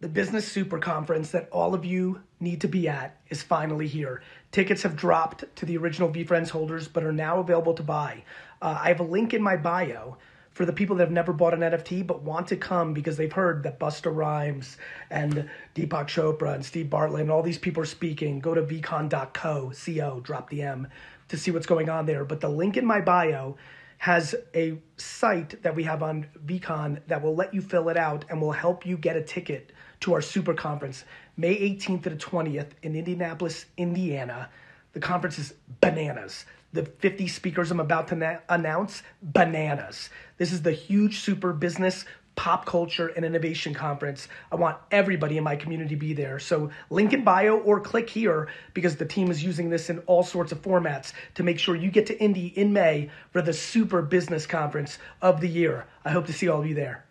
The Business Super Conference that all of you need to be at is finally here. Tickets have dropped to the original VeeFriends holders, but are now available to buy. Uh, I have a link in my bio for the people that have never bought an NFT but want to come because they've heard that Busta Rhymes and Deepak Chopra and Steve Bartlett and all these people are speaking. Go to veecon.co, co, drop the M, to see what's going on there. But the link in my bio has a site that we have on VeeCon that will let you fill it out and will help you get a ticket to our super conference, May 18th to the 20th in Indianapolis, Indiana. The conference is bananas. The 50 speakers I'm about to na- announce, bananas. This is the huge super business pop culture and innovation conference. I want everybody in my community to be there. So link in bio or click here because the team is using this in all sorts of formats to make sure you get to Indy in May for the super business conference of the year. I hope to see all of you there.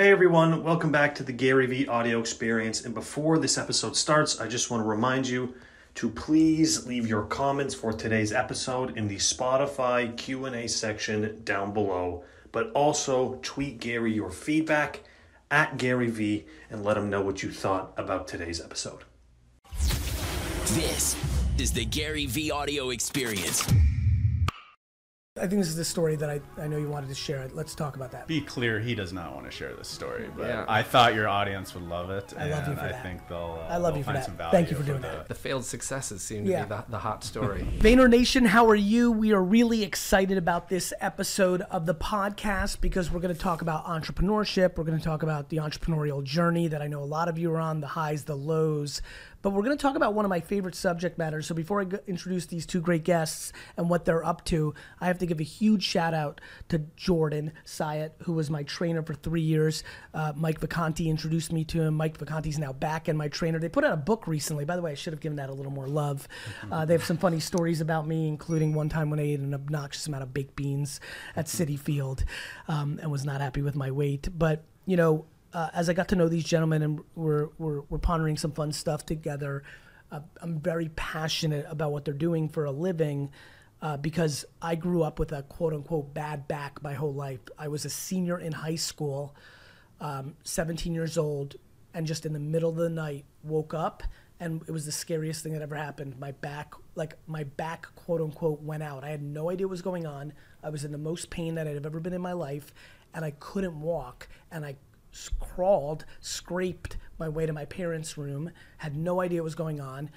Hey everyone, welcome back to the Gary Vee audio experience. And before this episode starts, I just want to remind you to please leave your comments for today's episode in the Spotify Q&A section down below, but also tweet Gary your feedback at Gary Vee and let him know what you thought about today's episode. This is the Gary Vee audio experience. I think this is the story that I, I know you wanted to share. Let's talk about that. Be clear, he does not want to share this story, but Yeah. I thought your audience would love it. I love you and for I that. think they'll. Uh, I love they'll you for find that. Some value Thank you for doing the- that. The failed successes seem Yeah. to be the, the hot story. Vayner Nation, how are you? We are really excited about this episode of the podcast because we're going to talk about entrepreneurship. We're going to talk about the entrepreneurial journey that I know a lot of you are on, the highs, the lows. But we're going to talk about one of my favorite subject matters. So before I introduce these two great guests and what they're up to, I have to give a huge shout out to Jordan Syatt, who was my trainer for three years. Uh, Mike Vacanti introduced me to him. Mike Vacanti's now back and my trainer. They put out a book recently. By the way, I should have given that a little more love. Uh, they have some funny stories about me, including one time when I ate an obnoxious amount of baked beans at Citi Field um, and was not happy with my weight. But, you know, uh, as I got to know these gentlemen and we're, we're, we're pondering some fun stuff together, uh, I'm very passionate about what they're doing for a living uh, because I grew up with a quote unquote bad back my whole life. I was a senior in high school, um, 17 years old, and just in the middle of the night woke up and it was the scariest thing that ever happened. My back, like my back, quote unquote, went out. I had no idea what was going on. I was in the most pain that I'd ever been in my life, and I couldn't walk. And I crawled, scraped my way to my parents' room. Had no idea what was going on.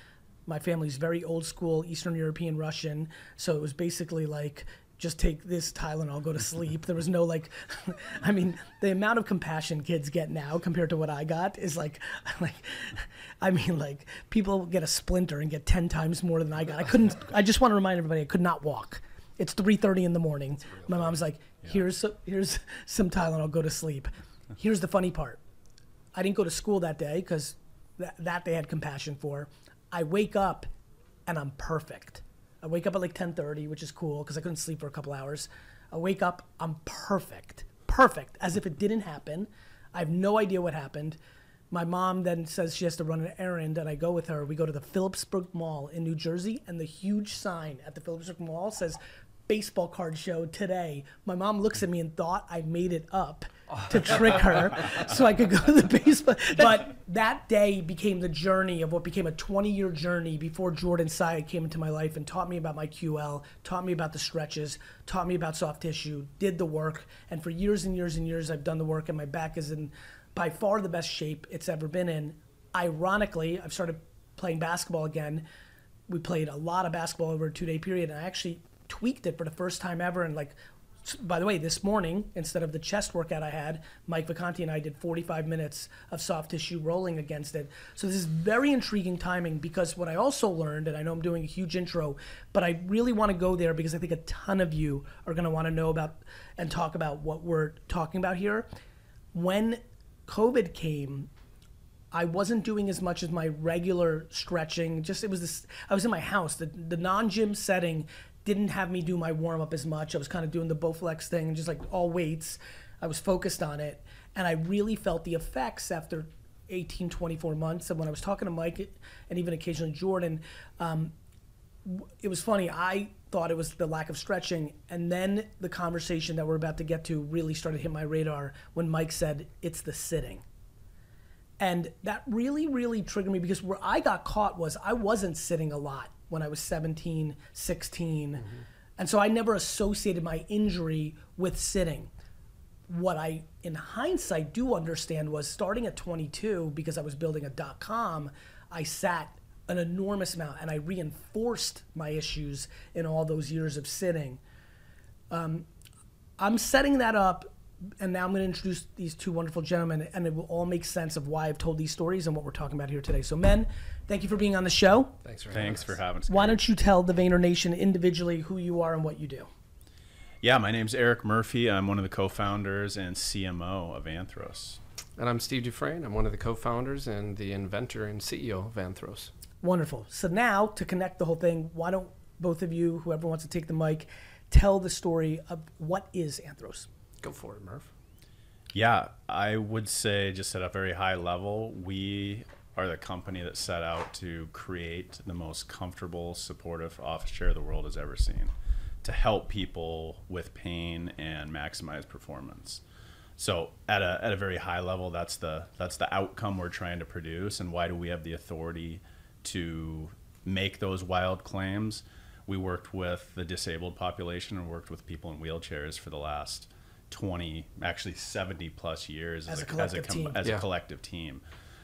My family's very old school, Eastern European Russian, so it was basically like just take this Tylenol, go to sleep. There was no like, I mean, the amount of compassion kids get now compared to what I got is like, like, I mean, like people get a splinter and get ten times more than I got. I couldn't. I just want to remind everybody, I could not walk. It's three thirty in the morning. My mom's like, here's some, here's some Tylenol, go to sleep. Here's the funny part. I didn't go to school that day because that, that they had compassion for. I wake up and I'm perfect. I wake up at like 10:30, which is cool because I couldn't sleep for a couple hours. I wake up, I'm perfect, perfect, as if it didn't happen. I have no idea what happened. My mom then says she has to run an errand, and I go with her. We go to the Phillipsburg Mall in New Jersey, and the huge sign at the Phillipsburg Mall says baseball card show today. My mom looks at me and thought I made it up to trick her so I could go to the baseball. But that day became the journey of what became a 20 year journey before Jordan Syatt came into my life and taught me about my QL, taught me about the stretches, taught me about soft tissue, did the work. And for years and years and years, I've done the work, and my back is in by far the best shape it's ever been in. Ironically, I've started playing basketball again. We played a lot of basketball over a two day period, and I actually tweaked it for the first time ever. And like, by the way, this morning instead of the chest workout I had, Mike Vacanti and I did 45 minutes of soft tissue rolling against it. So this is very intriguing timing because what I also learned, and I know I'm doing a huge intro, but I really want to go there because I think a ton of you are going to want to know about and talk about what we're talking about here. When COVID came, I wasn't doing as much as my regular stretching. Just it was this. I was in my house. The the non gym setting didn't have me do my warm up as much. I was kind of doing the Bowflex thing and just like all weights. I was focused on it, and I really felt the effects after 18, 24 months. And when I was talking to Mike and even occasionally Jordan, um, it was funny. I thought it was the lack of stretching, and then the conversation that we're about to get to really started hit my radar when Mike said it's the sitting And that really, really triggered me because where I got caught was I wasn't sitting a lot when I was 17, 16. Mm-hmm. And so I never associated my injury with sitting. What I, in hindsight, do understand was starting at 22, because I was building a dot com, I sat an enormous amount and I reinforced my issues in all those years of sitting. Um, I'm setting that up, and now I'm going to introduce these two wonderful gentlemen, and it will all make sense of why I've told these stories and what we're talking about here today. So, men, thank you for being on the show. Thanks for having Thanks us. for having us. Why don't you tell the Vayner Nation individually who you are and what you do? Yeah, my name's Eric Murphy. I'm one of the co-founders and CMO of Anthros. And I'm Steve Dufresne. I'm one of the co-founders and the inventor and CEO of Anthros. Wonderful. So now to connect the whole thing, why don't both of you, whoever wants to take the mic, tell the story of what is Anthros? Go for it, Murph. Yeah, I would say just at a very high level, we are the company that set out to create the most comfortable, supportive office chair the world has ever seen to help people with pain and maximize performance. So at a, at a very high level, that's the that's the outcome we're trying to produce, and why do we have the authority to make those wild claims? We worked with the disabled population and worked with people in wheelchairs for the last 20, actually 70 plus years As a collective team. as Yeah. a collective team.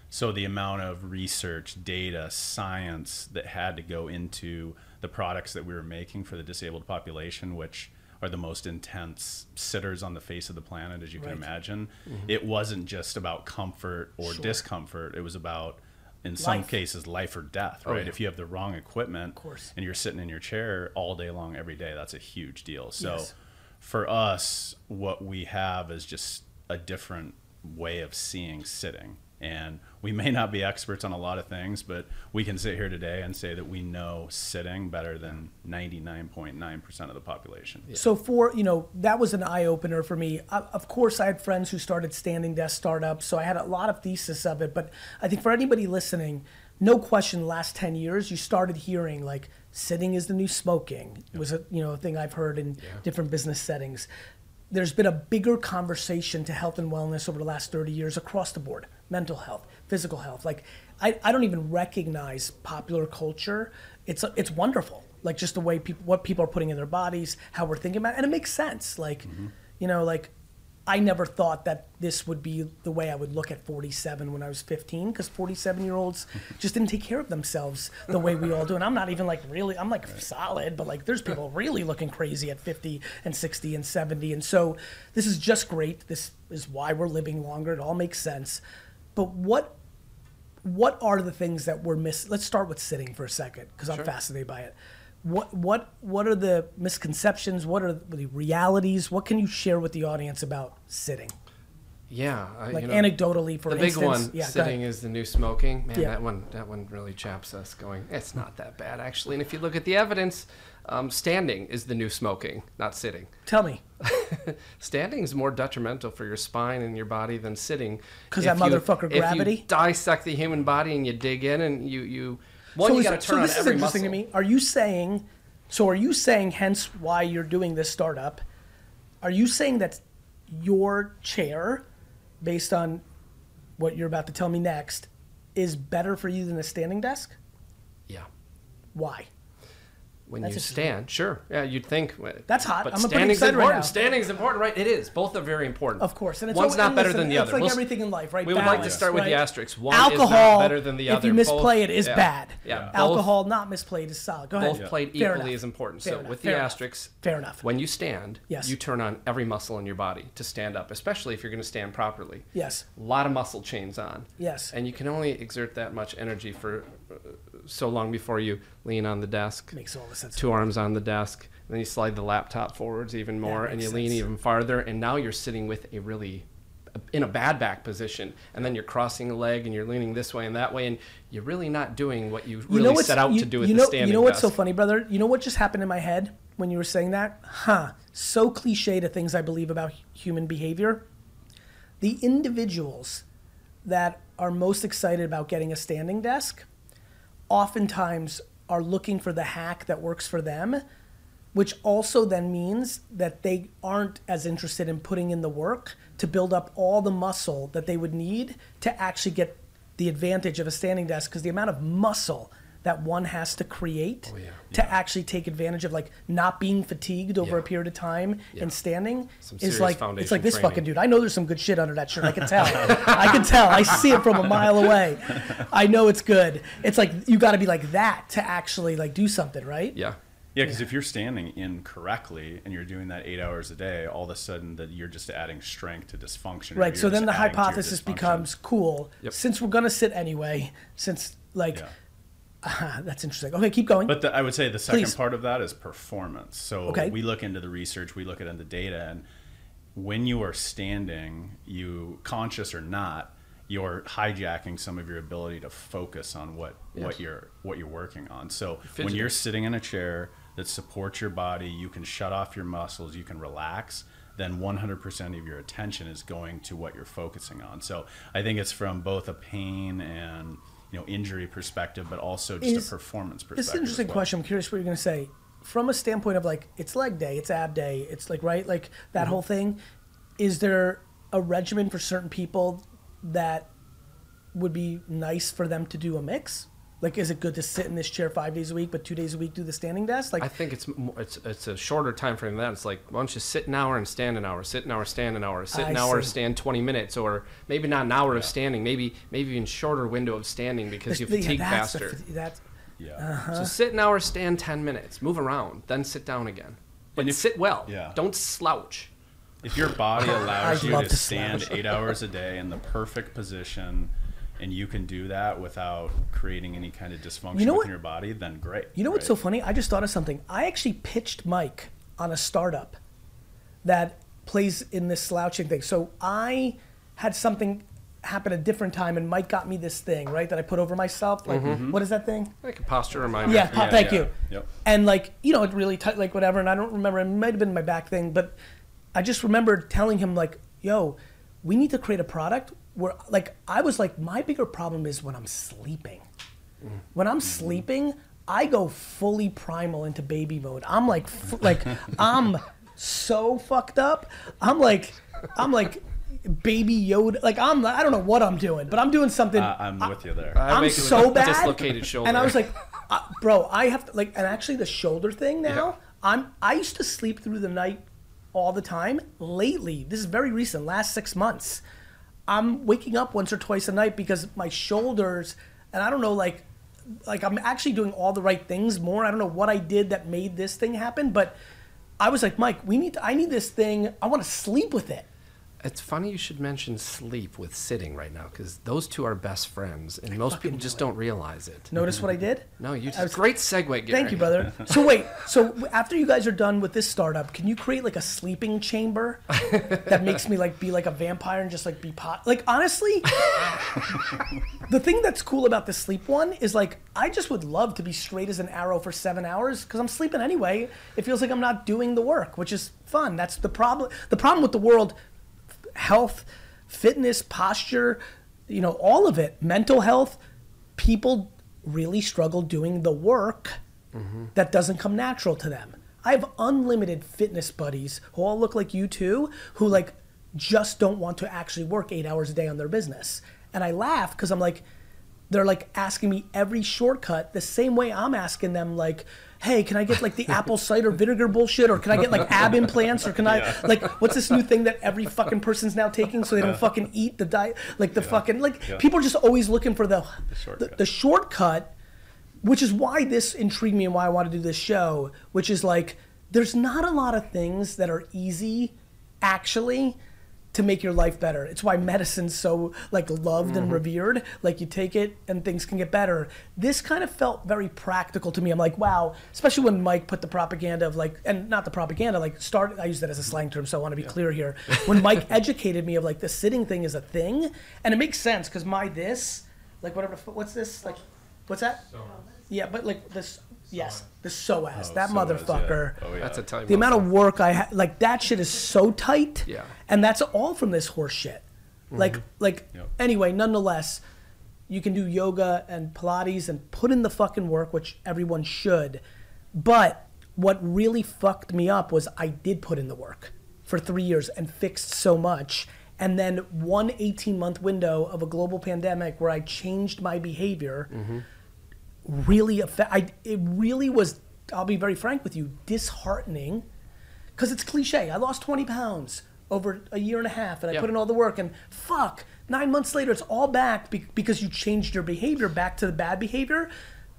So the amount of research, data, science that had to go into the products that we were making for the disabled population, which are the most intense sitters on the face of the planet, as you can Right. imagine. Mm-hmm. It wasn't just about comfort or Sure. discomfort. It was about, in some cases, life or death, oh, right? yeah. If you have the wrong equipment course. and you're sitting in your chair all day long, every day, that's a huge deal. So Yes. For us, what we have is just a different way of seeing sitting. And we may not be experts on a lot of things, but we can sit here today and say that we know sitting better than 99.9% of the population. So for you know that was an eye opener for me. Uh, of course, I had friends who started standing desk startups, so I had a lot of thesis of it. But I think for anybody listening, no question, the last ten years you started hearing like sitting is the new smoking was a you know a thing I've heard in different business settings. There's been a bigger conversation to health and wellness over the last 30 years across the board mental health, physical health. Like, I, I don't even recognize popular culture. It's, it's wonderful. Like, just the way people, what people are putting in their bodies, how we're thinking about it. And it makes sense. Like, mm-hmm. you know, like, I never thought that this would be the way I would look at 47 when I was 15, because 47 year olds just didn't take care of themselves the way we all do. And I'm not even like really, I'm like solid, but like there's people really looking crazy at 50 and 60 and 70. And so this is just great. This is why we're living longer. It all makes sense. But what what are the things that we're missing? Let's start with sitting for a second, because I'm fascinated by it. What what what are the misconceptions? What are the realities? What can you share with the audience about sitting? Yeah, I, Like you know, anecdotally, for the big one, yeah, sitting is the new smoking. Man, Yeah. that one, that one really chaps us. Going, it's not that bad actually. And if you look at the evidence, um, standing is the new smoking, not sitting. Tell me, Standing is more detrimental for your spine and your body than sitting. 'Cause that If you- motherfucker If you dissect the human body and you dig in and you you one so, you got to so this on is interesting muscle. to me. Are you saying? So are you saying? Hence, why you're doing this startup? Are you saying that your chair, based on what you're about to tell me next, is better for you than a standing desk? Yeah. Why? When That's you stand, sure, yeah, you'd think. uh, That's hot. But I'm pretty standing's excited right important. now. Standing's important, right? It is. Both are very important. Of course, and it's one's al- not and better listen, than the other. it's like We'll everything in life, right? We would like to start with the right? asterisks. One Alcohol, is better than the if other. you misplay Both- it, is yeah. bad. Yeah. both- Alcohol not misplayed is solid. Go ahead. Both played Fair equally enough. as important. Fair so enough. with Fair the enough. asterisks, Fair enough. When you stand, Yes. you turn on every muscle in your body to stand up, especially if you're going to stand properly. Yes. A lot of muscle chains on. Yes. And you can only exert that much energy for uh, so long before you lean on the desk. Makes all the sense. Two arms on the desk. Then you slide the laptop forwards even more, and you lean even farther. And now you're sitting with a really in a bad back position, and then you're crossing a leg and you're leaning this way and that way, and you're really not doing what you really you what's, set out you, to do with you the know, standing You know what's so funny, brother? You know what just happened in my head when you were saying that? Huh. So cliche to things I believe about human behavior. The individuals that are most excited about getting a standing desk oftentimes are looking for the hack that works for them, which also then means that they aren't as interested in putting in the work to build up all the muscle that they would need to actually get the advantage of a standing desk because the amount of muscle that one has to create Oh, yeah. to actually take advantage of like not being fatigued over a period of time Yeah. and standing Some is like it's like this training. fucking dude. I know there's some good shit under that shirt. I can tell. I can tell. I see it from a mile away. I know it's good. It's like you got to be like that to actually like do something, right? Yeah. Yeah, because if you're standing incorrectly and you're doing that eight hours a day, all of a sudden that you're just adding strength to dysfunction. Right. So then the adding to your hypothesis becomes cool. Yep. Since we're gonna sit anyway, since like Yeah. Ah, that's interesting. Okay, keep going. But the, I would say the second Please. part of that is performance. So Okay. we look into the research, we look at the data, and when you are standing, you conscious or not, you're hijacking some of your ability to focus on what what you're what you're working on. So when you're sitting in a chair that supports your body, you can shut off your muscles, you can relax. Then 100% of your attention is going to what you're focusing on. So I think it's from both a pain and you know injury perspective, but also just Is- a performance perspective. This is an interesting well. question. I'm curious what you're going to say. From a standpoint of like, it's leg day, it's ab day, it's like, right? Like that Mm-hmm. whole thing. Is there a regimen for certain people that would be nice for them to do a mix? Like, is it good to sit in this chair five days a week, but two days a week do the standing desk? Like, I think it's mo- it's it's a shorter time frame than that. It's like why don't you sit an hour and stand an hour, sit an hour, stand an hour, sit an I hour, see. stand 20 minutes, or maybe not an hour of standing, maybe maybe even shorter window of standing because you yeah, fatigue that's faster. fati- that's Yeah. Uh-huh. So sit an hour, stand 10 minutes, move around, then sit down again. But sit well. yeah. Don't slouch. If your body allows you to to stand eight hours a day in the perfect position, and you can do that without creating any kind of dysfunction You know within what- your body, then great. You know what's so funny? I just thought of something. I actually pitched Mike on a startup that plays in this slouching thing. So I had something happen a different time, and Mike got me this thing, right, that I put over myself. Like, mm-hmm. what is that thing? Like a posture reminder. Yeah, pa- Yeah, thank yeah. you. Yep. And like, you know, it really tight, like whatever. And I don't remember. It might have been my back thing, but I just remember telling him like, "Yo, we need to create a product where, like, I was like, my bigger problem is when I'm sleeping. When I'm sleeping, I go fully primal into baby mode. I'm like, f- like, I'm so fucked up. I'm like, I'm like." Baby Yoda, like I'm, I don't know what I'm doing, but I'm doing something. Uh, I'm with you there. I I'm make so a bad. dislocated shoulder. And I was like, uh, bro, I have to like, and actually the shoulder thing now. Yeah. I'm. I used to sleep through the night all the time. Lately, this is very recent. Last six months, I'm waking up once or twice a night because my shoulders, and I don't know, like, like I'm actually doing all the right things more. I don't know what I did that made this thing happen, but I was like, Mike, we need. To, I need this thing. I want to sleep with it. It's funny you should mention sleep with sitting right now because those two are best friends, and most people just don't realize it. Notice what I did? No, you I just was- great segue, Gary. Thank you, brother. So wait, so after you guys are done with this startup, can you create like a sleeping chamber that makes me like be like a vampire and just like be pot? Like honestly, the thing that's cool about the sleep one is like I just would love to be straight as an arrow for seven hours because I'm sleeping anyway. It feels like I'm not doing the work, which is fun. That's the problem. The problem with the world, health, fitness, posture, you know, all of it, mental health. People really struggle doing the work mm-hmm. that doesn't come natural to them. I have unlimited fitness buddies who all look like you too, who like just don't want to actually work eight hours a day on their business. And I laugh because I'm like, they're like asking me every shortcut the same way I'm asking them like, hey, can I get like the apple cider vinegar bullshit, or can I get like ab implants, or can I like what's this new thing that every fucking person's now taking so they don't fucking eat the diet, like the fucking like Yeah. people are just always looking for the the shortcut. the shortcut which is why this intrigued me and why I want to do this show, which is like there's not a lot of things that are easy actually to make your life better. It's why medicine's so like loved and mm-hmm. revered. Like you take it and things can get better. This kind of felt very practical to me. I'm like, wow, especially when Mike put the propaganda of like and not the propaganda, like start I use that as a slang term, so I want to be clear here. When Mike educated me of like the sitting thing is a thing, and it makes sense because my this, like whatever what's this? Like what's that? Yeah, but like this, yes, the psoas, that So, uh, motherfucker. yeah. Oh, yeah. That's a time. The amount of work I ha- like that shit is so tight. Yeah. And that's all from this horse shit. Like, like Yep. anyway, nonetheless, you can do yoga and Pilates and put in the fucking work, which everyone should. But what really fucked me up was I did put in the work for three years and fixed so much. and then one 18 month window of a global pandemic where I changed my behavior really affect I it really was I'll be very frank with you disheartening. Because it's cliche. I lost 20 pounds over a year and a half and I put in all the work and fuck nine months later it's all back be- because you changed your behavior back to the bad behavior.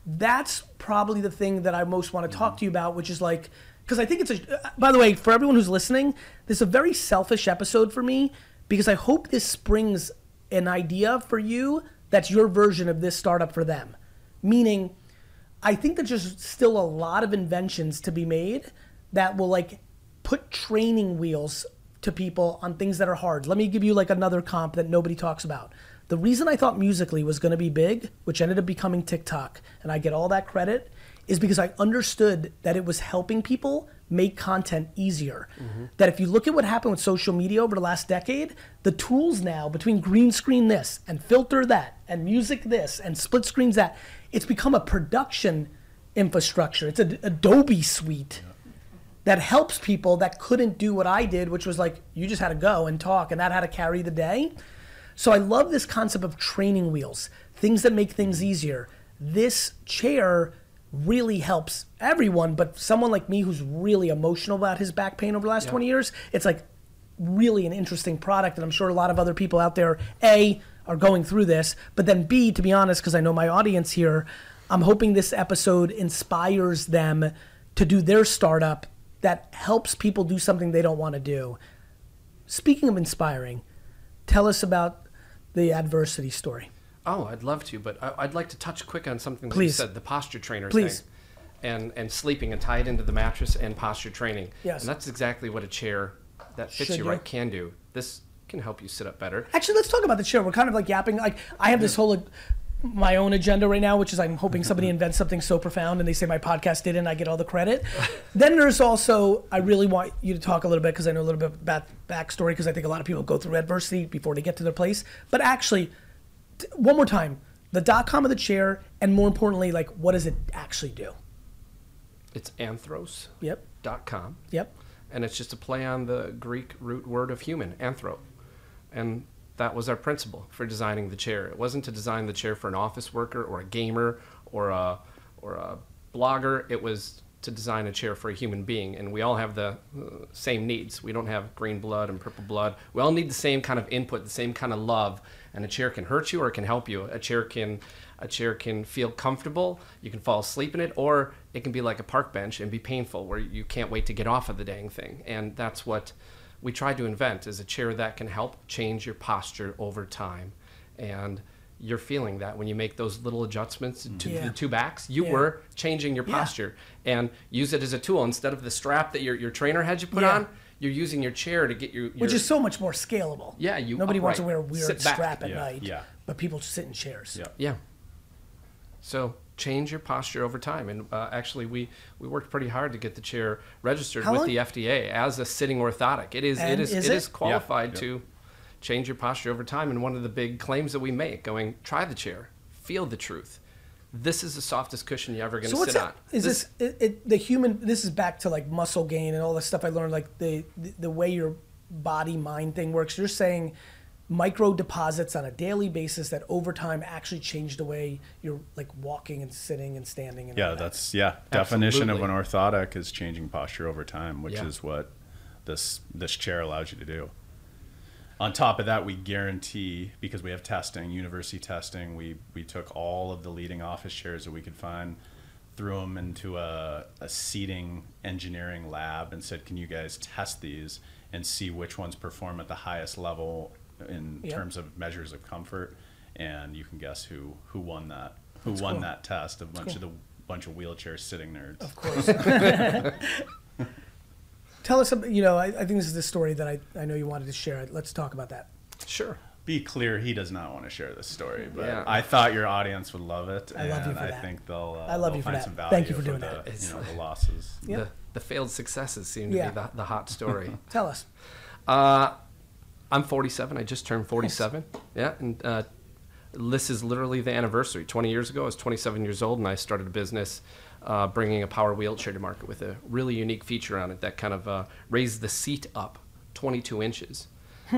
That's probably the thing that I most want to talk mm-hmm. to you about which is like because I think it's a uh, by the way for everyone who's listening this is a very selfish episode for me because I hope this springs an idea for you that's your version of this startup for them meaning I think that there's still a lot of inventions to be made that will like put training wheels to people on things that are hard. Let me give you like another comp that nobody talks about. The reason I thought Musical.ly was going to be big, which ended up becoming TikTok, and I get all that credit, is because I understood that it was helping people make content easier. Mm-hmm. That if you look at what happened with social media over the last decade, the tools now between green screen this and filter that and music this and split screens that, it's become a production infrastructure. It's an Adobe suite that helps people that couldn't do what I did, which was like you just had to go and talk, and that had to carry the day. So I love this concept of training wheels, things that make things mm-hmm. easier. This chair really helps everyone, but someone like me who's really emotional about his back pain over the last 20 years, it's like really an interesting product. And I'm sure a lot of other people out there, A, are going through this, but then B, to be honest, because I know my audience here, I'm hoping this episode inspires them to do their startup that helps people do something they don't want to do. Speaking of inspiring, tell us about the adversity story. Oh, I'd love to, but I, I'd like to touch quick on something that you said, the posture trainer Please. thing. And, and sleeping and tie it into the mattress and posture training. Yes. And that's exactly what a chair that fits Should you right can do. This can help you sit up better. Actually, let's talk about the chair. We're kind of like yapping. Like I have this whole my own agenda right now, which is I'm hoping somebody invents something so profound and they say my podcast did, and I get all the credit. then there's also I really want you to talk a little bit because I know a little bit about backstory because I think a lot of people go through adversity before they get to their place. But actually, one more time, the dot com of the chair, and more importantly, like what does it actually do? It's anthros.com. Yep. Dot com. Yep. and it's just a play on the Greek root word of human, anthro. And that was our principle for designing the chair. It wasn't to design the chair for an office worker or a gamer or a or a blogger. It was to design a chair for a human being, and we all have the uh, same needs. We don't have green blood and purple blood. We all need the same kind of input, the same kind of love. And a chair can hurt you or it can help you. A chair can a chair can feel comfortable. You can fall asleep in it, or it can be like a park bench and be painful, where you can't wait to get off of the dang thing. And that's what we tried to invent: is a chair that can help change your posture over time. And you're feeling that when you make those little adjustments to Yeah. the two backs, you Yeah. were changing your Yeah. posture and use it as a tool instead of the strap that your, your trainer had you put Yeah. on. You're using your chair to get your, your Which is so much more scalable. Yeah, you- nobody wants to wear a weird strap at Yeah, night. yeah. But people sit in chairs. Yeah. Yeah. So change your posture over time, and uh, actually, we we worked pretty hard to get the chair registered How with long- the FDA as a sitting orthotic. It is And it is, is it it? is qualified Yeah. to change your posture over time. And one of the big claims that we make, going try the chair, feel the truth. This is the softest cushion you're ever going So to what's sit that? on. Is this, it, it, the human? This is back to like muscle gain and all the stuff I learned, like the, the the way your body mind thing works. You're saying micro deposits on a daily basis that over time actually change the way you're like walking and sitting and standing. And Yeah, all that. that's yeah. Definition of an orthotic is changing posture over time, which Yeah. is what this this chair allows you to do. On top of that, we guarantee because we have testing, university testing. We we took all of the leading office chairs that we could find, threw them into a, a seating engineering lab, and said, "Can you guys test these and see which ones perform at the highest level in Yep. terms of measures of comfort?" And you can guess who who won that who won cool. that test. A bunch cool. of the bunch of wheelchair sitting nerds. Of course. Tell us, about, you know, I, I think this is the story that I, I know you wanted to share. Let's talk about that. Sure. Be clear, he does not want to share this story, but Yeah. I thought your audience would love it, I and love you for I that. think they'll. Uh, I love they'll you for that. Some value Thank you for doing the, that. You know, the losses. Yep. The, the failed successes seem to Yeah. be the, the hot story. Tell us. Uh, I'm 47. I just turned 47. Yeah, and uh, this is literally the anniversary. 20 years ago, I was 27 years old, and I started a business uh, bringing a power wheelchair to market with a really unique feature on it that kind of uh, raised the seat up 22 inches.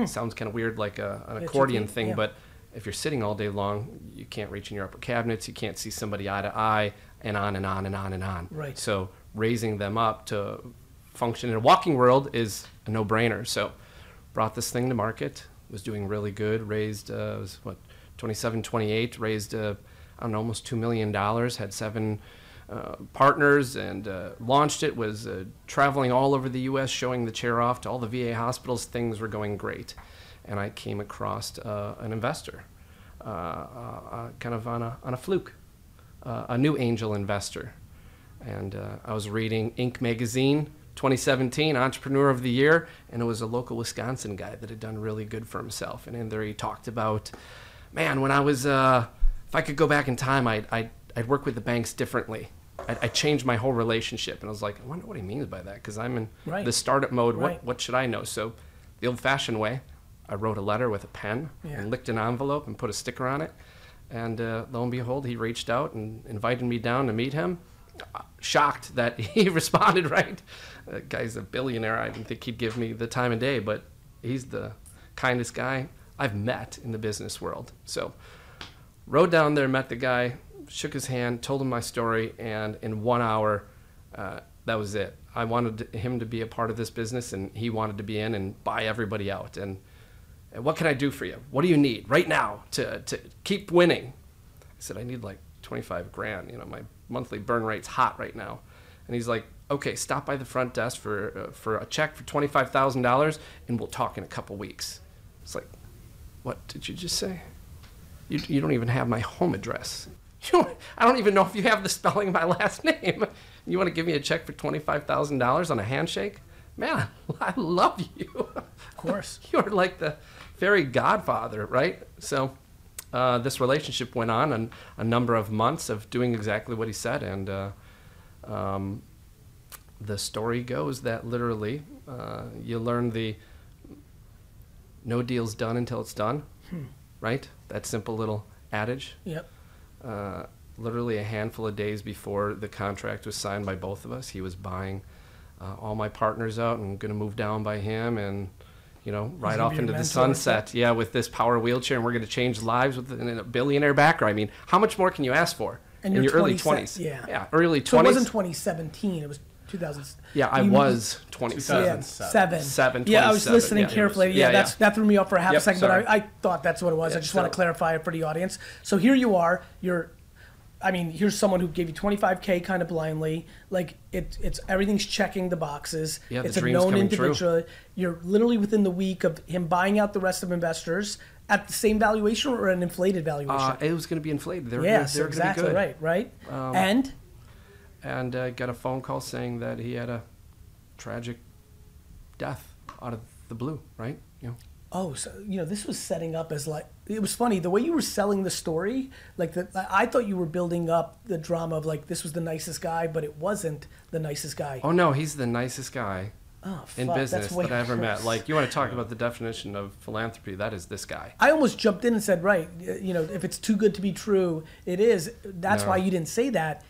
Sounds kind of weird, like a, an accordion thing, yeah. but if you're sitting all day long, you can't reach in your upper cabinets, you can't see somebody eye to eye, and on and on and on and on. Right. So raising them up to function in a walking world is a no-brainer. So brought this thing to market, was doing really good, raised uh, was what 27, 28, raised uh, I don't know almost two million dollars, had seven uh, partners, and uh, launched it. Was uh, traveling all over the U.S. showing the chair off to all the VA hospitals. Things were going great, and I came across uh, an investor, uh, kind of on a on a fluke, a new angel investor and I was reading Inc. magazine 2017 Entrepreneur of the Year, and it was a local Wisconsin guy that had done really good for himself. And in there he talked about, man, when I was, uh, if I could go back in time, I'd, I'd, I'd work with the banks differently. I'd, I'd change my whole relationship. And I was like, I wonder what he means by that, because I'm in Right. the startup mode. Right. What, what should I know? So the old-fashioned way, I wrote a letter with a pen Yeah. and licked an envelope and put a sticker on it. And uh, lo and behold, he reached out and invited me down to meet him. Shocked that he responded right. The guy's a billionaire. I didn't think he'd give me the time of day, but he's the kindest guy I've met in the business world. So, rode down there, met the guy, shook his hand, told him my story, and in one hour, uh, that was it. I wanted him to be a part of this business, and he wanted to be in and buy everybody out. And, and what can I do for you? What do you need right now to, to keep winning? I said, I need like 25 grand. You know, my monthly burn rate's hot right now. And he's like, okay, stop by the front desk for, uh, for a check for $25,000 and we'll talk in a couple weeks. It's like, what did you just say? You, you don't even have my home address. You don't, I don't even know if you have the spelling of my last name. You want to give me a check for $25,000 on a handshake? Man, I love you. Of course. You're like the fairy godfather, right? So uh, this relationship went on and a number of months of doing exactly what he said. And uh, um, the story goes that literally uh, you learn the no deal's done until it's done, right? That simple little adage. Yep. Uh, literally a handful of days before the contract was signed by both of us, he was buying uh, all my partners out and going to move down by him and, you know, ride off into the sunset. Yeah, with this power wheelchair, and we're going to change lives with a billionaire backer. I mean, how much more can you ask for And in your early 20s? yeah. yeah, early 20s. So it wasn't 2017. It was 2000. yeah, I was 27. Seven. Seven, Yeah, I was listening yeah. carefully. Yeah, Yeah, that's yeah. that threw me off for a half Yep, a second, sorry. but I, I thought that's what it was. I just want to clarify it for the audience. So here you are. You're, I mean, here's someone who gave you 25k kind of blindly. Like it, it's everything's checking the boxes. Yeah, the it's a known coming true. individual. You're literally within the week of him buying out the rest of investors at the same valuation or an inflated valuation. Uh, it was going to be inflated. They were yes, gonna, they were exactly gonna be good. Um, right, right. and and uh, got a phone call saying that he had a tragic death out of the blue. Right? You know. Oh, so you know, this was setting up as like it was funny the way you were selling the story. Like the, I thought you were building up the drama of like this was the nicest guy, but it wasn't the nicest guy. Oh no, he's the nicest guy Oh, in fuck, that's business that I ever met. Like you want to talk about the definition of philanthropy? That is this guy. I almost jumped in and said, right, you know, if it's too good to be true, it is. That's No. why you didn't say that.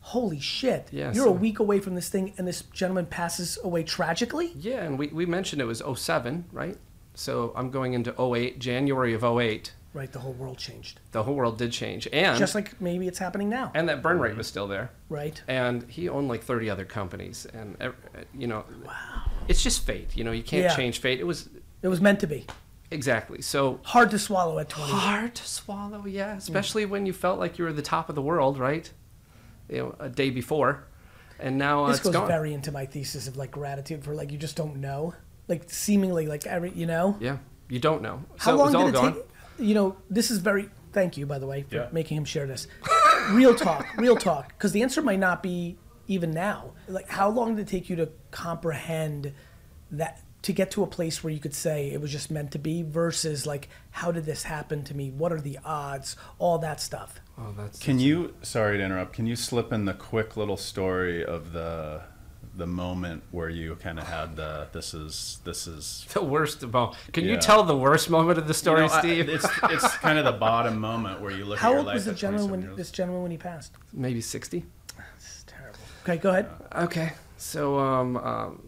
Holy shit! Yeah, You're so- a week away from this thing, and this gentleman passes away tragically. Yeah, and we, we mentioned it was 07, right? So I'm going into 08, January of 08. Right, the whole world changed. The whole world did change, and Just like maybe it's happening now. and that burn rate was still there. Right. And he owned like 30 other companies, and you know, wow. it's just fate. You know, you can't Yeah. change fate. It was It was meant to be. exactly so Hard to swallow at 20. hard to swallow. Yeah, especially when you felt like you were the top of the world, right? You know, a day before, and now uh, this goes gone. very into my thesis of like gratitude for like you just don't know like seemingly like every you know yeah, you don't know. how so long it was did all it gone. take you know this is very thank you by the way for Yeah. making him share this real talk real talk because the answer might not be even now like how long did it take you to comprehend that to get to a place where you could say it was just meant to be versus like how did this happen to me what are the odds all that stuff Oh, that's Can you? Sorry to interrupt. Can you slip in the quick little story of the the moment where you kind of had the this is this is. the worst of all. Can you tell the worst moment of the story, You know, I- Steve? it's it's kind of the bottom moment where you look how at your old life was the at gentleman when years this gentleman when he passed Maybe 60. it's terrible okay go ahead Okay, so um, um,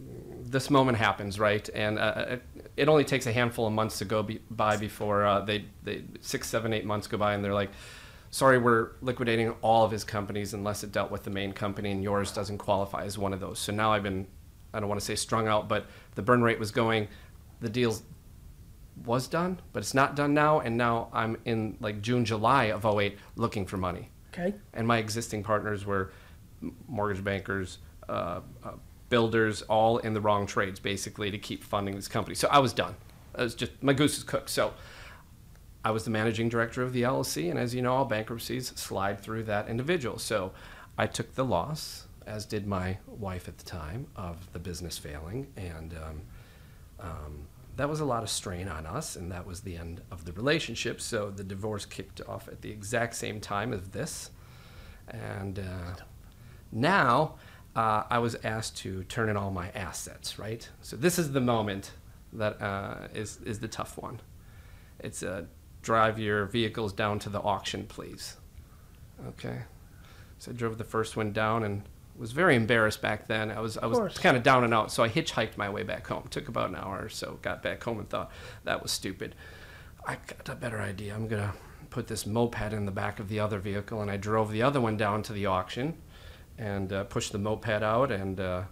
this moment happens, right? And uh, uh, it only takes a handful of months to go be, by before uh, they they six, seven, eight months go by, and they're like, "Sorry, we're liquidating all of his companies unless it dealt with the main company, and yours doesn't qualify as one of those." So now I've been, I don't want to say strung out, but the burn rate was going, the deals was done, but it's not done now, and now I'm in like June, July of 08 looking for money Okay. and my existing partners were mortgage bankers, uh, uh, builders, all in the wrong trades, basically, to keep funding this company. So I was done. I was just my goose is cooked. So I was the managing director of the LLC, and as you know, all bankruptcies slide through that individual. So I took the loss, as did my wife at the time, of the business failing, and um, um, that was a lot of strain on us, and that was the end of the relationship. So the divorce kicked off at the exact same time as this, and uh, now uh, I was asked to turn in all my assets. Right. So this is the moment that uh, is is the tough one. It's uh, drive your vehicles down to the auction, please. Okay. So I drove the first one down and was very embarrassed back then. I was I was kind of down and out, so I hitchhiked my way back home. Took about an hour or so. Got back home and thought that was stupid. I got a better idea. I'm gonna put this moped in the back of the other vehicle, and I drove the other one down to the auction, and uh, pushed the moped out, and uh,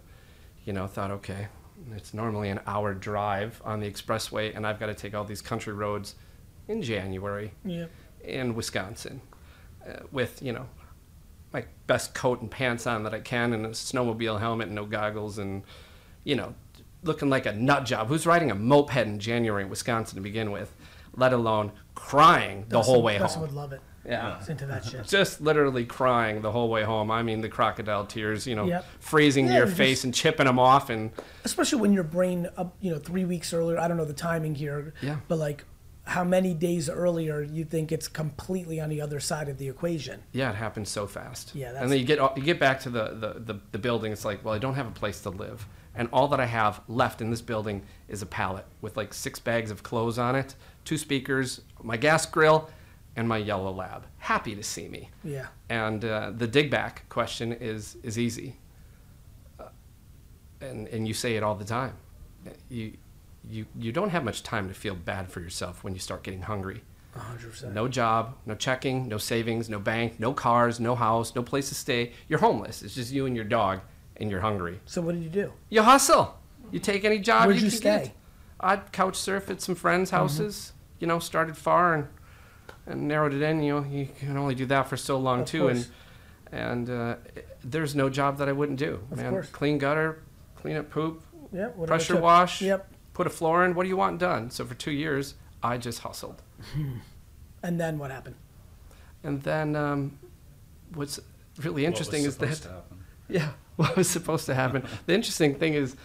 you know thought, okay, it's normally an hour drive on the expressway, and I've got to take all these country roads in January Yeah. in Wisconsin uh, with, you know, my best coat and pants on that I can and a snowmobile helmet and no goggles and, you know, looking like a nut job. Who's riding a moped in January in Wisconsin to begin with, let alone crying the whole way Dustin home? would love it. Yeah. Into that shit. Just literally crying the whole way home. I mean, the crocodile tears, you know, Yep. freezing Yeah, your just- face and chipping them off. And Especially when your brain, up, you know, three weeks earlier. I don't know the timing here. Yeah. But like, how many days earlier you think it's completely on the other side of the equation? Yeah, it happens so fast. Yeah, that's- and then you get you get back to the, the, the, the building. It's like, well, I don't have a place to live, and all that I have left in this building is a pallet with like six bags of clothes on it, two speakers, my gas grill, and my yellow lab. Happy to see me. Yeah. And uh, the dig back question is is easy, uh, and and you say it all the time. You you you don't have much time to feel bad for yourself when you start getting hungry. 100%. No job, no checking, no savings, no bank, no cars, no house, no place to stay. You're homeless. It's just you and your dog, and you're hungry. So what did you do? You hustle. You take any job Where'd you you can stay? Mm-hmm. get. I'd couch surf at some friends' houses. You know, started far and and narrowed it in. You know, you can only do that for so long Of too. course. And and uh, there's no job that I wouldn't do. Of man, course. clean gutter, clean up poop, it pressure wash. Yep. Put a floor in. What do you want done? So for two years, I just hustled. And then what happened? And then um, what's really interesting what was is that to happen? yeah, what was supposed to happen. the interesting thing is,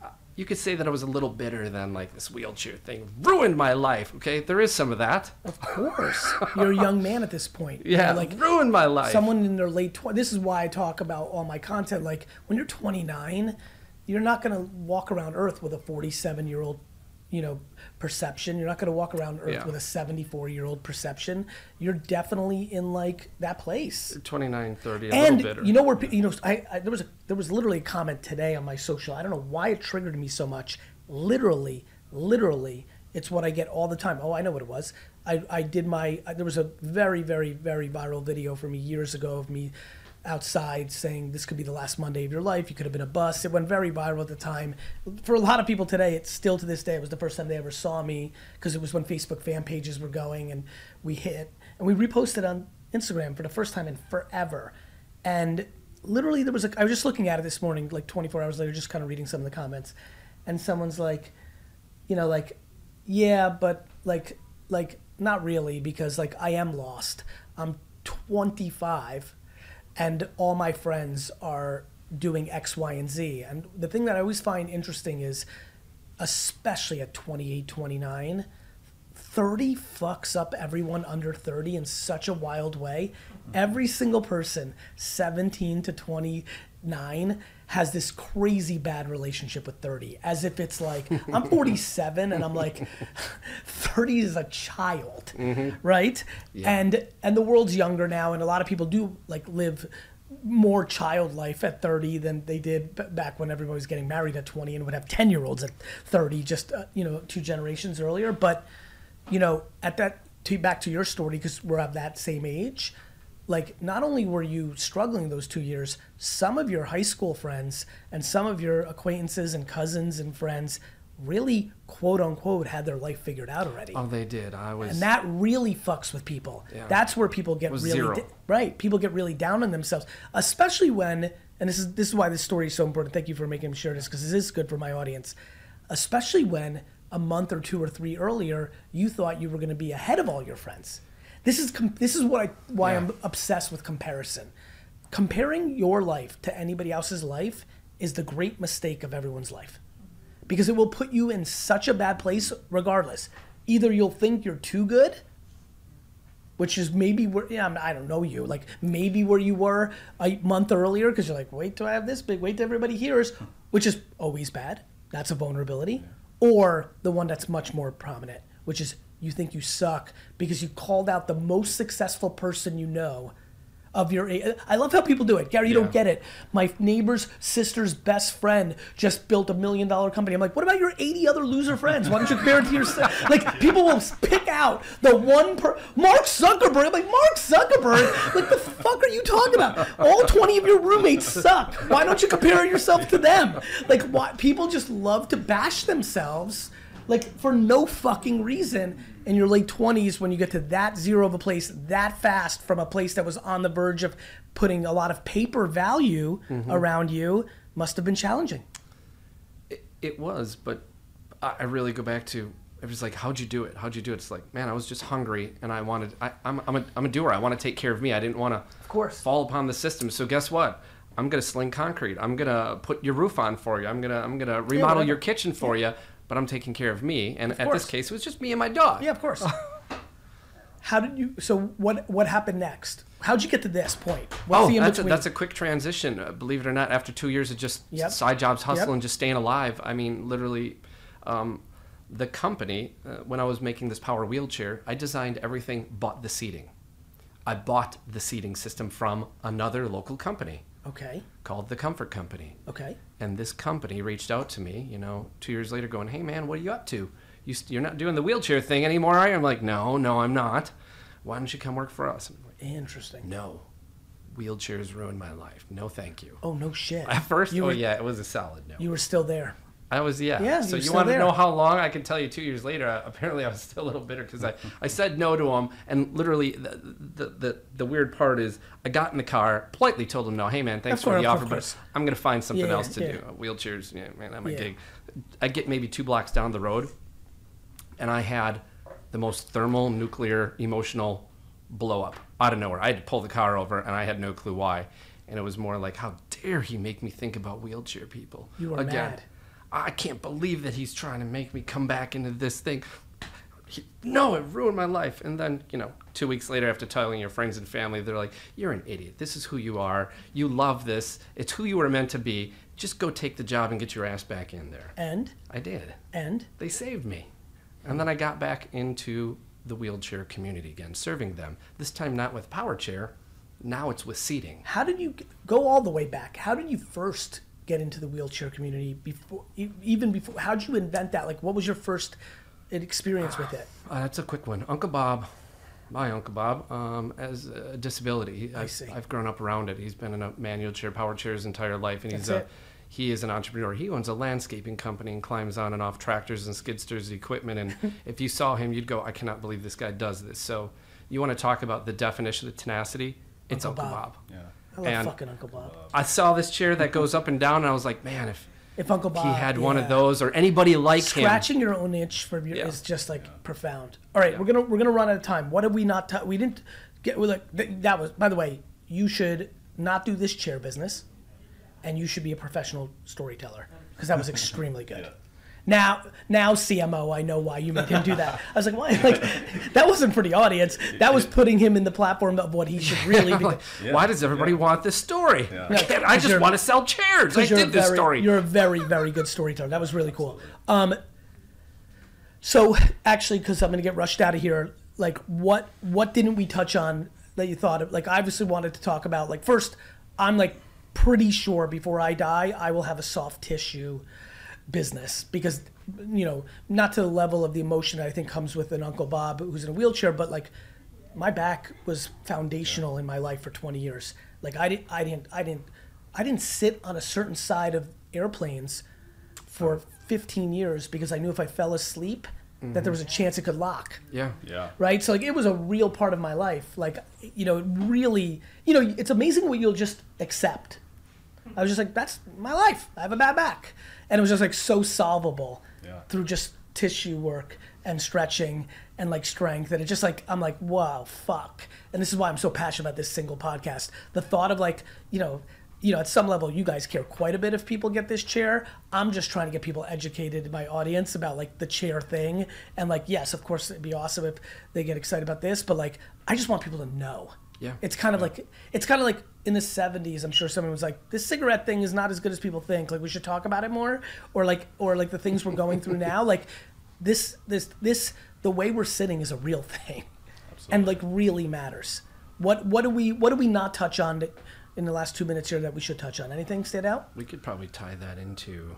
uh, you could say that I was a little bitter than like this wheelchair thing ruined my life. Okay, there is some of that. Of course. You're a young man at this point. Yeah, You're like ruined my life. someone in their late 20s. This is why I talk about all my content. Like when you're 29, you're not going to walk around Earth with a 47 year old, you know, perception. You're not going to walk around Earth Yeah. with a 74 year old perception. You're definitely in like that place. 29, 30, a and you know where you know I, I there was a, there was literally a comment today on my social. I don't know why it triggered me so much. Literally, literally, it's what I get all the time. Oh, I know what it was. I, I did my I, there was a very very very viral video for me years ago of me outside saying this could be the last Monday of your life. You could have been a bust. It went very viral at the time. For a lot of people today, it's still to this day. It was the first time they ever saw me because it was when Facebook fan pages were going and we hit and we reposted on Instagram for the first time in forever. And literally, there was a. I was just looking at it this morning, like 24 hours later, just kind of reading some of the comments, and someone's like, you know, like, yeah, but like, like not really because like I am lost. I'm 25, and all my friends are doing X, Y, and Z. And the thing that I always find interesting is, especially at 28, 29. 30 fucks up everyone under 30 in such a wild way. Every single person, 17 to 29, has this crazy bad relationship with 30. As if it's like, I'm 47 and I'm like, 30 is a child, right? And and the world's younger now, and a lot of people do like live more child life at 30 than they did back when everybody was getting married at 20 and would have 10 year olds at 30 just uh, you know two generations earlier but you know at that to back to your story because we're of that same age like not only were you struggling those two years some of your high school friends and some of your acquaintances and cousins and friends really quote unquote had their life figured out already Oh, they did. I was. and that really fucks with people. Yeah. That's where people get really da- right. People get really down on themselves, especially when. And this is this is why this story is so important. Thank you for making me share this because this is good for my audience, especially when a month or two or three earlier you thought you were going to be ahead of all your friends. This is com- this is what I why Yeah. I'm obsessed with comparison. Comparing your life to anybody else's life is the great mistake of everyone's life because it will put you in such a bad place regardless. Either you'll think you're too good, which is maybe where yeah, I don't know you, like maybe where you were a month earlier because you're like, wait till I have this big, wait till everybody hears, which is always bad. That's a vulnerability. Or the one that's much more prominent, which is you think you suck because you called out the most successful person you know of your I love how people do it. Gary, you Yeah. don't get it. My neighbor's sister's best friend just built a million dollar company. I'm like, what about your 80 other loser friends? Why don't you compare it to yourself? Like, people will pick out the one per Mark Zuckerberg. I'm like, Mark Zuckerberg? Like, the fuck are you talking about? All 20 of your roommates suck. Why don't you compare yourself to them? Like, why people just love to bash themselves like for no fucking reason in your late 20s when you get to that zero of a place that fast from a place that was on the verge of putting a lot of paper value mm-hmm. around you must have been challenging It, it was, but I, I really go back to. It was like, how'd you do it? How'd you do it? It's like, man, I was just hungry, and I wanted. I, I'm, I'm a, I'm a doer. I want to take care of me. I didn't want to, of course. fall upon the system. So guess what? I'm gonna sling concrete. I'm gonna put your roof on for you. I'm gonna, I'm gonna remodel whatever. your kitchen for you. But I'm taking care of me. And at course. this case, it was just me and my dog. yeah of course how did you so what what happened next how'd you get to this point what's oh, that's a, that's a quick transition. Uh, believe it or not, after two years of just Yep. side jobs, hustling, Yep. just staying alive. I mean, literally, um, the company uh, when I was making this power wheelchair, I designed everything but the seating. I bought the seating system from another local company okay called the Comfort Company. okay And this company reached out to me, you know, two years later, going, "Hey, man, what are you up to? You, st- you're not doing the wheelchair thing anymore, are you?" I'm like, "No, no, I'm not. Why don't you come work for us?" Like, interesting "No, wheelchairs ruined my life. No, thank you." oh no shit At first, you oh were, yeah, it was a solid no. you were still there I was yeah. Yeah, so you were you still want to know how long? I can tell you. Two years later, uh, apparently I was still a little bitter because I, I said no to him, and literally the, the the the weird part is I got in the car, politely told him no. Hey man, thanks for the offer, but I'm gonna find something Yeah, else to yeah. do. Wheelchairs, yeah, man, not my gig. I get maybe two blocks down the road, and I had the most thermal, nuclear, emotional blow up out of nowhere. I had to pull the car over, and I had no clue why. And it was more like, how dare he make me think about wheelchair people You were again? mad. I can't believe that he's trying to make me come back into this thing. He, no, it ruined my life. And then, you know, two weeks later, after telling your friends and family, they're like, "You're an idiot. This is who you are. You love this. It's who you were meant to be. Just go take the job and get your ass back in there." and I did. and They saved me. And then I got back into the wheelchair community again, serving them. This time not with power chair. Now it's with seating. How did you go all the way back? How did you first get into the wheelchair community before, e- even before? How did you invent that? Like, what was your first experience with it? Uh, that's a quick one. Uncle Bob, my Uncle Bob, um, has a disability. I've, see. I've grown up around it. He's been in a manual chair, power chair his entire life, and he's That's a it. he is an entrepreneur. He owns a landscaping company and climbs on and off tractors and skid steers equipment. And if you saw him, you'd go, "I cannot believe this guy does this." So, you want to talk about the definition of tenacity? It's Uncle Uncle, Bob. Bob. Yeah. I love And- fucking Uncle Bob. I saw this chair that goes up and down, and I was like, "Man, if If Uncle Bob he had one of those or anybody like him." scratching your own itch for your Yeah. is just like profound. All right, we're gonna we're gonna run out of time. What did we not? ta- we didn't get. Well, look, th- that was. By the way, you should not do this chair business, and you should be a professional storyteller because that was extremely good. Now, now CMO, I know why you made him do that. I was like, why? Like, that wasn't for the audience. That was putting him in the platform of what he should really be. Like, Why does everybody want this story? Yeah, I 'cause just want to sell chairs. I 'Cause you're did a this very- story. You're a very, very good storyteller. That was really cool. Um, so actually, because I'm gonna get rushed out of here, like what what didn't we touch on that you thought of? Like I obviously wanted to talk about like first I'm like pretty sure before I die, I will have a soft tissue business because you know not to the level of the emotion that I think comes with an Uncle Bob who's in a wheelchair, but like my back was foundational in my life for 20 years. Like I didn't, I didn't, I didn't, I didn't sit on a certain side of airplanes for 15 years because I knew if I fell asleep that there was a mm-hmm. chance it could lock Yeah. Yeah. right? So like it was a real part of my life. Like you know, it really, you know, it's amazing what you'll just accept. I was just like, that's my life. I have a bad back, and it was just like so solvable Yeah. through just tissue work and stretching and like strength. And it just like I'm like, wow, fuck. And this is why I'm so passionate about this single podcast. The thought of like, you know. You know, at some level, you guys care quite a bit if people get this chair. I'm just trying to get people educated in my audience about like the chair thing. And like, yes, of course, it'd be awesome if they get excited about this, but like, I just want people to know. Yeah. It's kind of like it's kind of like in the 70s. I'm sure someone was like, "This cigarette thing is not as good as people think. Like we should talk about it more." Or like or like the things we're going through now. Like this this this the way we're sitting is a real thing, and like really matters. What what do we what do we not touch on in the last two minutes here that we should touch on? Anything stand out? We could probably tie that into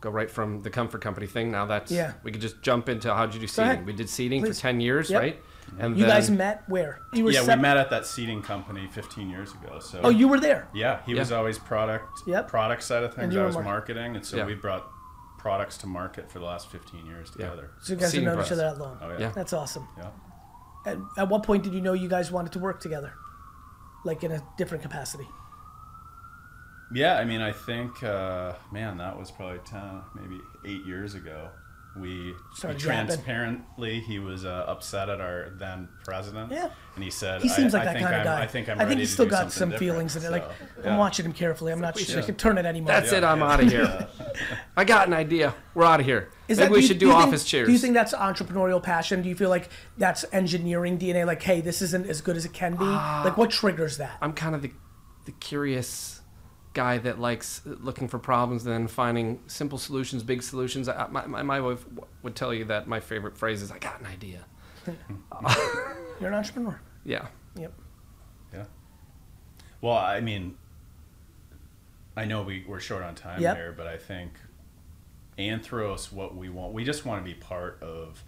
go right from the comfort company thing. Now that's Yeah. We could just jump into how'd you do seating? We did seating Please. for ten years, Yep. right? And You guys met where? You were Yeah, we met at that seating company 15 years ago. So Oh, you were there. Yeah, he was always product Yep. product side of And things. you I was mar- marketing, and so Yeah. we brought products to market for the last 15 years Yeah. together. So you guys have Seating known each other that long. Oh yeah. Yeah. That's awesome. Yeah. At, at what point did you know you guys wanted to work together, like in a different capacity? Yeah, I mean, I think, uh, man, that was probably 10, maybe eight years ago. We, we Started yapping. transparently, he was uh, upset at our then president. Yeah. And he said, He seems I, like I that think kind of I'm, guy. I think I'm I think ready he's still got some feelings in it. Like So, I'm yeah. watching him carefully. I'm not sure I can turn it anymore. That's Yeah, it. I'm yeah. out of here. I got an idea. We're out of here. Is Maybe that- we you- should do do, you think- office chairs. Do you think that's entrepreneurial passion? Do you feel like that's engineering DNA? Like, hey, this isn't as good as it can be. Ah. like, what triggers that? I'm kind of the the curious guy that likes looking for problems and then finding simple solutions, big solutions. I, my, my, my wife would tell you that my favorite phrase is, "I got an idea." You're an entrepreneur. Yeah. Yep. Yeah. Well, I mean, I know we, we're short on time Yep. here, but I think Anthros, what we want, we just want to be part of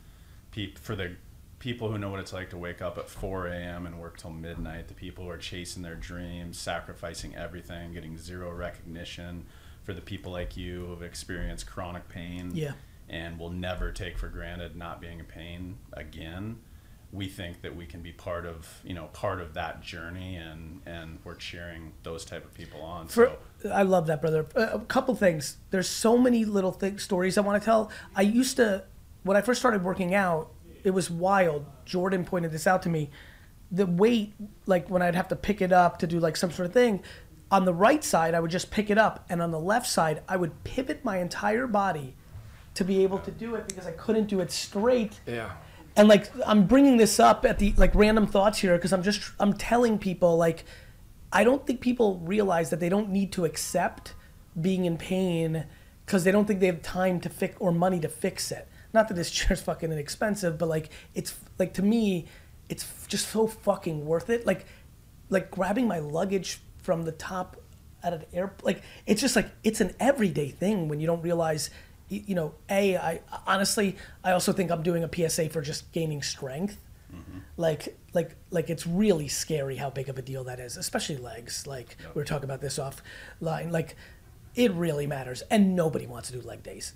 peop, for the people who know what it's like to wake up at 4 a.m. and work till midnight, the people who are chasing their dreams, sacrificing everything, getting zero recognition, for the people like you who have experienced chronic pain Yeah. and will never take for granted not being in pain again we think that we can be part of you know part of that journey and and we're cheering those type of people on For, so I love that, brother. A couple things. There's so many little th- stories I want to tell. I used to, when I first started working out, it was wild. Jordan pointed this out to me. The weight, like when I'd have to pick it up to do like some sort of thing, on the right side, I would just pick it up. And on the left side, I would pivot my entire body to be able to do it because I couldn't do it straight Yeah. and like i'm bringing this up at the like random thoughts here because i'm just i'm telling people like i don't think people realize that they don't need to accept being in pain because they don't think they have time to fix or money to fix it not that this chair's fucking inexpensive but like it's like to me it's just so fucking worth it. Like like grabbing my luggage from the top at an air like it's just like it's an everyday thing when you don't realize you know a i honestly i also think i'm doing a psa for just gaining strength. Mm-hmm. Like like like it's really scary how big of a deal that is especially legs. Like we were talking about this offline. Like it really matters and nobody wants to do leg days.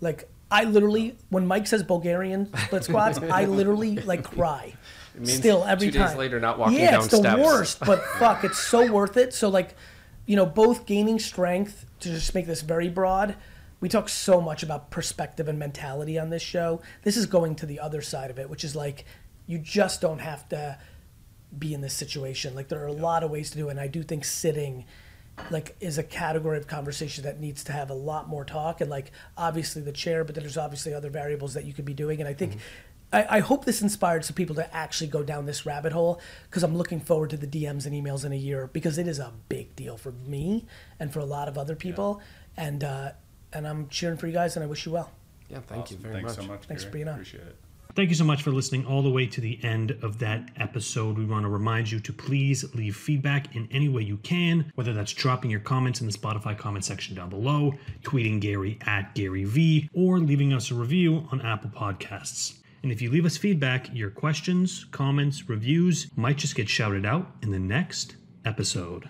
Like i literally when mike says bulgarian split squats i literally like cry. Still every two days time. later not walking yeah down it's the steps. worst but fuck it's so worth it. So like you know both gaining strength to just make this very broad we talk so much about perspective and mentality on this show. This is going to the other side of it which is like you just don't have to be in this situation. Like there are a lot of ways to do it and i do think sitting like is a category of conversation that needs to have a lot more talk and like obviously the chair but then there's obviously other variables that you could be doing and i think I, I hope this inspired some people to actually go down this rabbit hole because i'm looking forward to the dms and emails in a year because it is a big deal for me and for a lot of other people and uh, and i'm cheering for you guys and i wish you well Yeah. Thank you very thanks much. so much Thanks Gary. for being on. appreciate it Thank you so much for listening all the way to the end of that episode. We want to remind you to please leave feedback in any way you can, whether that's dropping your comments in the Spotify comment section down below, tweeting Gary at GaryVee, or leaving us a review on Apple Podcasts. And if you leave us feedback, your questions, comments, reviews might just get shouted out in the next episode.